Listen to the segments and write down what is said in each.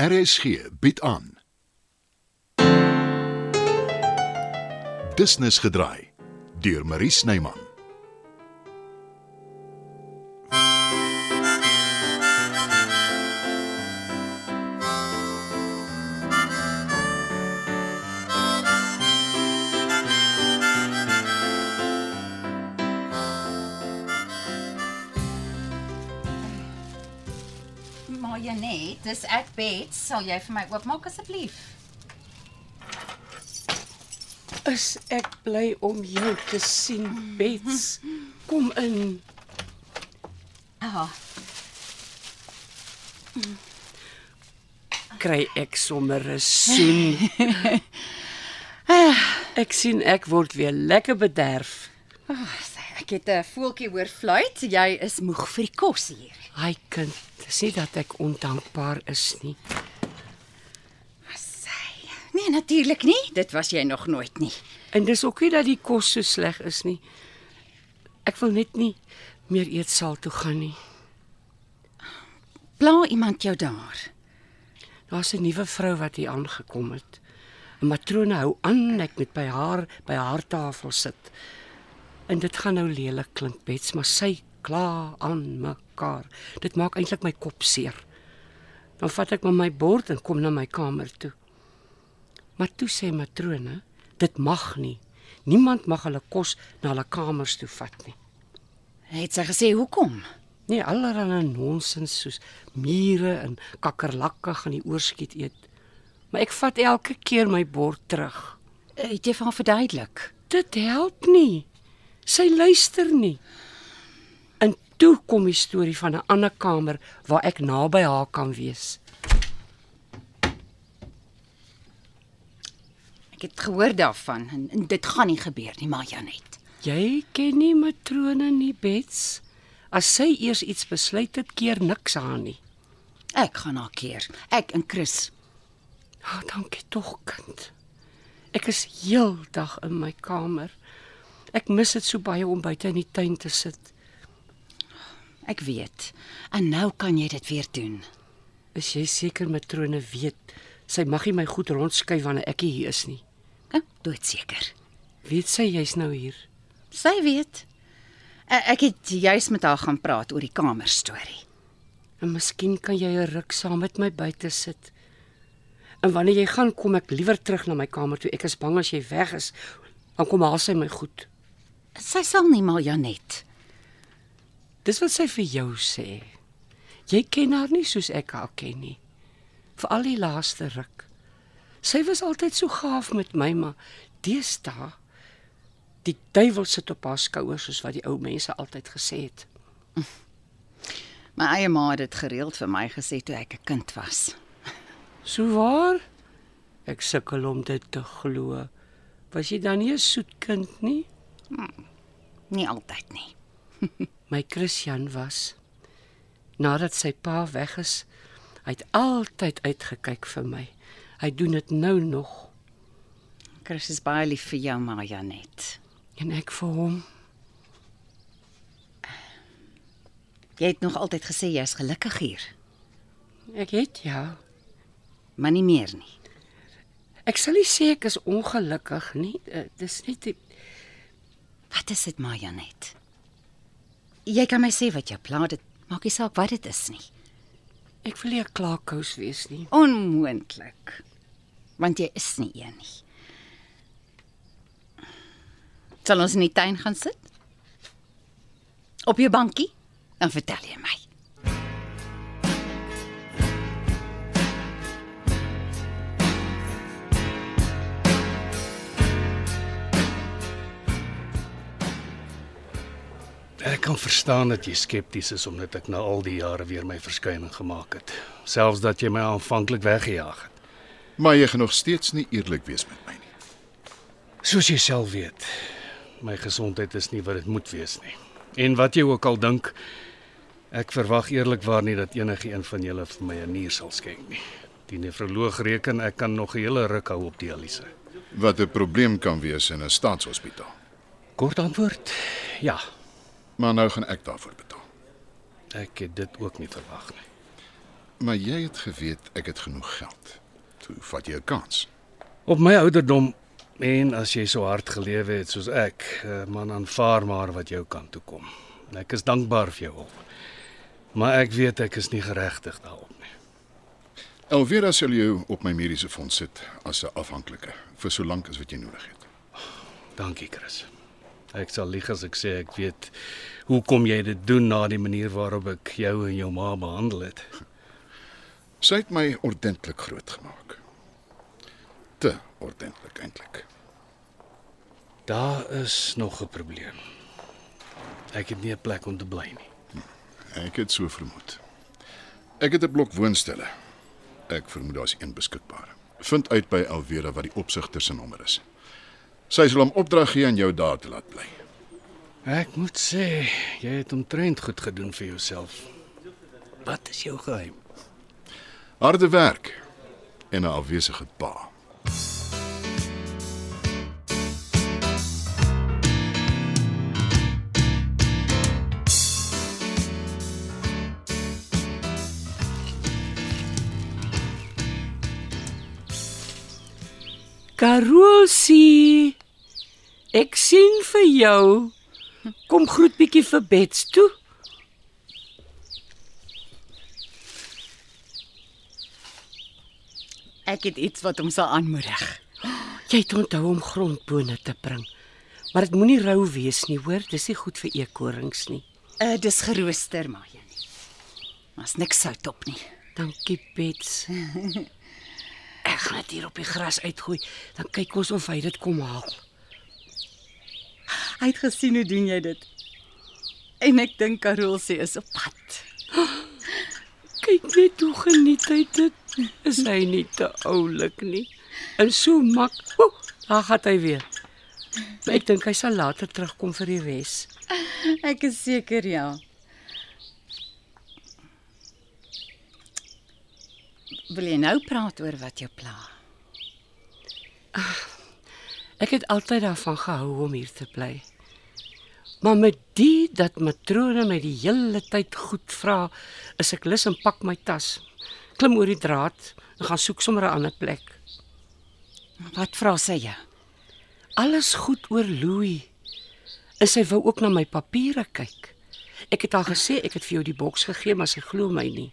RSG bied aan. Business gedraai deur Marie Snyman. Maar Janet, dis ek Bet, sal jy vir my oopmaak asseblief? Is ek bly om jou te sien, Bets. Kom in. Ah, Kry ek sommer 'n soen. Ek sien ek word weer lekker bederf. Ek het 'n voeltjie hoor fluit. Jy is moeg vir die kos hier. Ai kind, dis nie dat ek ondankbaar is nie. Sy. Nee, natuurlik nie. Dit was jy nog nooit nie. En dis ook nie dat die kos so sleg is nie. Ek wil net nie meer eetsaal toe gaan nie. Pla iemand jou daar. Daar's 'n nuwe vrou wat hier aangekom het. 'n Matrone hou aan ek moet by haar by haar tafel sit. En dit gaan nou lelik klink, Bets, maar sy kla aan mekaar. Dit maak eintlik my kop seer. Dan vat ek maar my bord en kom na my kamer toe. Maar toe sê matrone, dit mag nie. Niemand mag hulle kos na hulle kamers toe vat nie. Het sy gesê hoekom? Nee, allerlei nonsens soos mure en kakkerlakke gaan die oorskiet eet. Maar ek vat elke keer my bord terug. Het jy haar verduidelik? Dit help nie. Sy luister nie. En toe kom die storie van 'n ander kamer waar ek naby haar kan wees. Ek het gehoor daarvan en, en dit gaan nie gebeur nie, maar Janet. Jy ken nie matrone nie, Bets. As sy eers iets besluit het, keer niks aan nie. Ek gaan haar keer. Ek en Chris. Ah, oh, dankie tog, kind. Ek is heeldag in my kamer. Ek mis dit so baie om buite in die tuin te sit. Ek weet. En nou kan jy dit weer doen. Is jy seker matrone weet sy mag nie my goed rondskuif wanneer ek hier is nie. Ja, doodseker. Weet sy jy's nou hier? Sy weet. E- Ek het juis met haar gaan praat oor die kamerstorie. En miskien kan jy 'n ruk saam met my buite sit. En wanneer jy gaan, kom ek liewer terug na my kamer toe. Ek is bang as jy weg is, dan kom haal sy my goed. Sy sal nie maar Janet. Dis wat sy vir jou sê. Jy ken haar nie soos ek haar ken nie. Veral die laaste ruk. Sy was altyd so gaaf met my, maar deesdae die duiwel sit op haar skouers soos wat die ou mense altyd gesê het. My eie ma het dit gereeld vir my gesê toe ek 'n kind was. So waar? Ek sukkel om dit te glo. Was jy dan nie 'n soet kind nie? Nie altyd nie. My Christian was nadat sy pa weg is, hy het altyd uitgekyk vir my. Hy doen dit nou nog Chris is baie lief vir jou, maar Janet. en ek vir hom. Jy het nog altyd gesê jy's gelukkig hier, Ek het ja. maar nie meer nie. Ek sal nie sê ek is ongelukkig nie. Uh, dis net die- Wat is dit, maar Janet? Jy kan my sê wat jou pla, dit maak nie saak wat dit is nie. ek wil nie 'n klaarkous wees nie. Onmoontlik. Want jy is nie een nie. Sal ons in die tuin gaan sit? Op jou bankie? Dan vertel jy my. Kan verstaan dat jy skepties is omdat ek na al die jare weer my verskyning gemaak het, selfs dat jy my aanvanklik weggejaag het. Maar jy gaan nog steeds nie eerlik wees met my nie. Soos jy self weet, my gesondheid is nie wat dit moet wees nie. En wat jy ook al dink, ek verwag eerlikwaar nie dat enige een van julle vir my 'n nier sal skenk nie. Die nefroloog reken ek kan nog 'n hele ruk hou op dialyse. Wat 'n probleem kan wees in 'n staatshospitaal. Kort antwoord: Ja, Maar nou gaan ek daarvoor betaal. ek het dit ook nie verwag nie. Maar jy het geweet ek het genoeg geld. Toe vat jy 'n kans. Op my ouderdom en as jy so hard gelewe het soos ek, eh, man aanvaar maar wat jou kant toe kom. Ek is dankbaar vir jou hulp. Maar ek weet ek is nie geregtig daarop nie. Elvira sal jou op my mediese fonds sit as 'n afhanklike vir so lank as wat jy nodig het. Dankie, Chris. Ek sal lieg as ek sê ek weet hoekom jy dit doen na die manier waarop ek jou en jou ma behandel het. Sy het my ordentlik grootgemaak. Te ordentlik eintlik. Daar is nog 'n probleem. Ek het nie 'n plek om te bly nie. Ek het so vermoed. Ek het 'n blok woonstelle. Ek vermoed daar's een beskikbaar. Vind uit by Elvira wat die opsigter se nommer is. Sy sal hom opdrag gee aan jou daar te laat bly. Ek moet sê, jy het omtrent goed gedoen vir jouself. Wat is jou geheim? Harde werk en 'n afwesige pa. Karosie. Ek sien vir jou. Kom groet bietjie vir Bets toe. Ek het iets wat hom sal aanmoedig. Jy het onthou om grondbone te bring. Maar dit moenie rou wees nie, hoor? Dis nie goed vir eekorings nie. Uh dis gerooster maar jy nie. Maar's niks sout op nie. Dankie, Bets. Ek gaan dit hier op die gras uitgooi, dan kyk ons of hy dit kom haal. Hy het gesien hoe doen jy dit. En ek dink Karel sê is op pad. Kyk net hoe geniet hy dit. Is hy nie te oulik nie? En so mak. Oeh, daar gaan hy weer. Maar ek dink hy sal later terugkom vir die res. Ek is seker ja. Wil jy nou praat oor wat jou pla? Ek het altyd daarvan gehou om hier te bly. Maar met die dat matrone my die hele tyd goed vra, is ek lus en pak my tas. Klim oor die draad en gaan soek sommer 'n ander plek. Wat vra sy jou? Alles goed oor Louis. En sy wou ook na my papiere kyk. Ek het haar gesê ek het vir jou die boks gegee, maar sy glo my nie.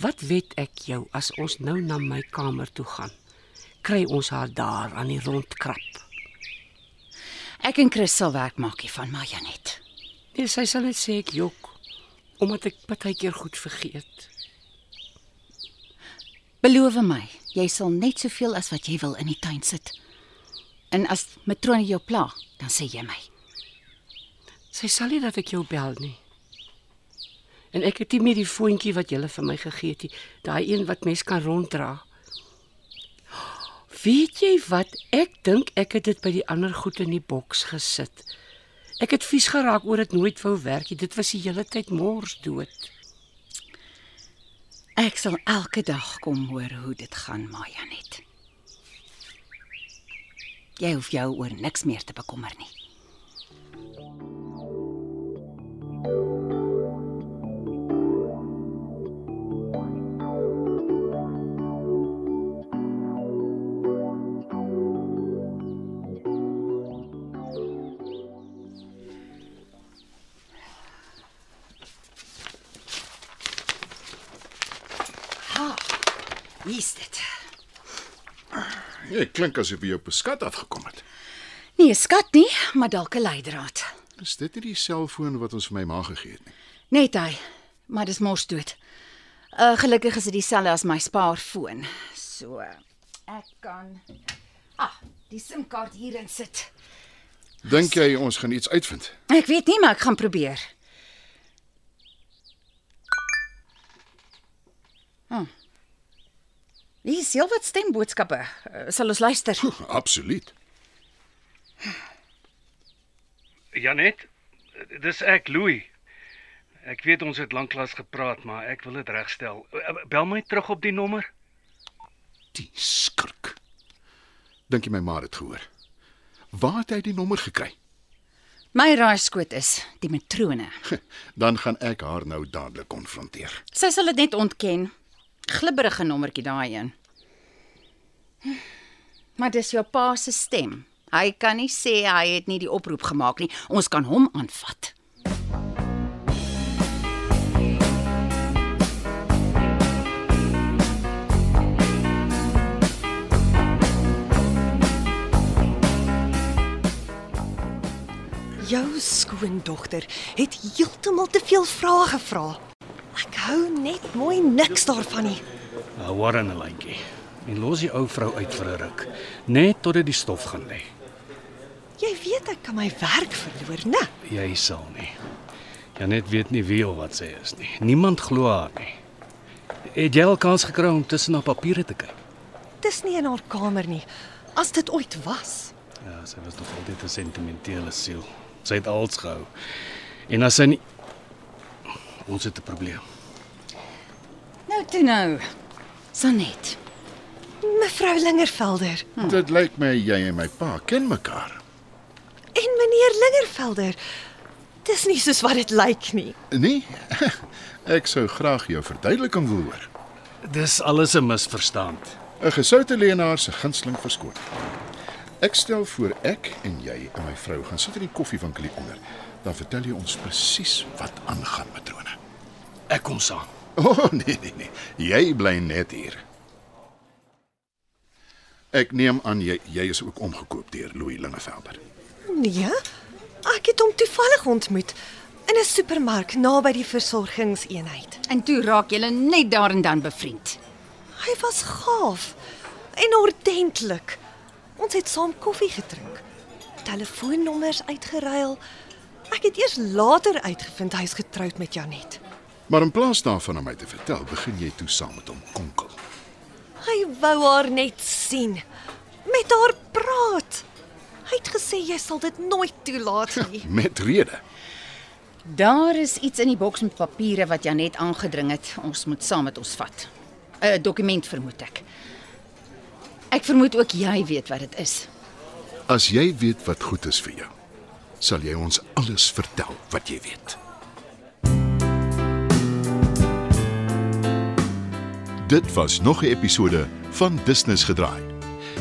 Wat weet ek jou as ons nou na my kamer toe gaan? Kry ons haar daar aan die rondkrap. Ek en Chris sal werk maak hiervan, maar Janet. Nee, sy sal net sê ek jok omdat ek partykeer goed vergeet. Beloof my, jy sal net soveel as wat jy wil in die tuin sit. En as matrone jou pla, dan sê jy my. Sy sal nie dat ek jou bel nie. En ek het nie meer die foontjie wat jy vir my gegee het nie, daai een wat mens kan ronddra. Weet jy wat? Ek dink ek het dit by die ander goed in die boks gesit. Ek het vies geraak oor dit nooit wou werk nie. Dit was die hele tyd mors dood. Ek sal elke dag kom hoor hoe dit gaan, Maya net. Jy hoef jou oor niks meer te bekommer nie. Wie is dit? Jy klink asof jy op 'n skat afgekom het. Nee, 'n skat nie, maar dalk 'n leidraad. Is dit nie die selfoon wat ons vir my ma gegee het nie? Net hy, maar dis mos dood. Uh gelukkig is dit dieselfde as my spaarfoon. So ek kan Ah, die SIM-kaart hierin sit. Dink jy ons gaan iets uitvind? Ek weet nie, maar ek gaan probeer. Hm. Hier is heel wat stemboodskappe. Uh, sal ons luister? Absoluut. Janet, dis ek Louis. Ek weet ons het lanklaas gepraat, maar ek wil dit regstel. Bel my terug op die nommer. Die skurk. Dink jy my ma het dit gehoor? Waar het hy die nommer gekry? My raaiskoot is die matrone. Dan gaan ek haar nou dadelik konfronteer. Sy sal dit net ontken. Glibberige nommertjie daai een. Maar dis jou pa se stem. Hy kan nie sê hy het nie die oproep gemaak nie. Ons kan hom aanvat. Jou skoondogter het heeltemal te veel vrae gevra. Hou net mooi niks daarvan nie. Nou Warren 'n lyntjie. En los die ou vrou uit vir 'n ruk, net totdat die stof gaan lê. Jy weet ek kan my werk verloor, né? Jy sal nie. Janet weet nie wie of wat sy is nie. Niemand glo haar nie. Het jy al kans gekry om tussen haar papiere te kyk? Dis nie in haar kamer nie. As dit ooit was. Ja, sy was nog altyd 'n sentimentele siel. Sy het als gehou. En as sy nie ons het 'n probleem. Nou toe nou. Sanet. Mevrou Lingervelder Hm. Dit lyk my jy en my pa ken mekaar. en meneer Lingervelder. Dis nie soos wat dit lyk nie. Nee. Ek sou graag jou verduideliking wil hoor. Dis alles 'n misverstand. 'n Gesoute leenaar se gunsteling verskoning. Ek stel voor ek en jy en my vrou gaan sit in die koffiewinkel hier onder. Dan vertel jy ons presies wat aangaan, matrone. Ek kom saam. O oh, nee nee nee. Jy bly net hier. Ek neem aan jy jy is ook omgekoop deur Louis Lingevelder. Nee. Ek het hom toevallig ontmoet in 'n supermark naby die versorgingseenheid. En toe raak julle net daar en dan bevriend. Hy was gaaf en ordentlik. Ons het saam koffie gedrink. Telefoonnommers uitgeruil. Ek het eers later uitgevind hy's getroud met Janet. Maar in plaas daarvan om my te vertel, begin jy toe saam met hom konkel. Hy wou haar net sien. Met haar praat. Hy het gesê jy sal dit nooit toelaat nie. Met rede. Daar is iets in die boks met papiere wat Janet aangedring het. Ons moet saam met ons vat. 'n Dokument vermoed ek. Ek vermoed ook jy weet wat dit is. As jy weet wat goed is vir jou, sal jy ons alles vertel wat jy weet. Dit was nog 'n episode van Business gedraai.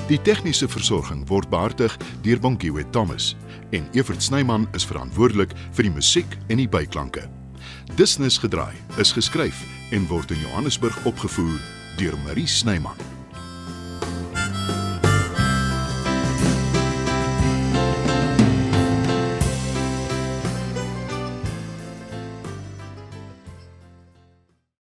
Die tegniese versorging word behartig deur Bongiwe Thomas en Evert Snyman is verantwoordelik vir die musiek en die byklanke. Business gedraai is geskryf en word in Johannesburg opgevoer deur Marie Snyman.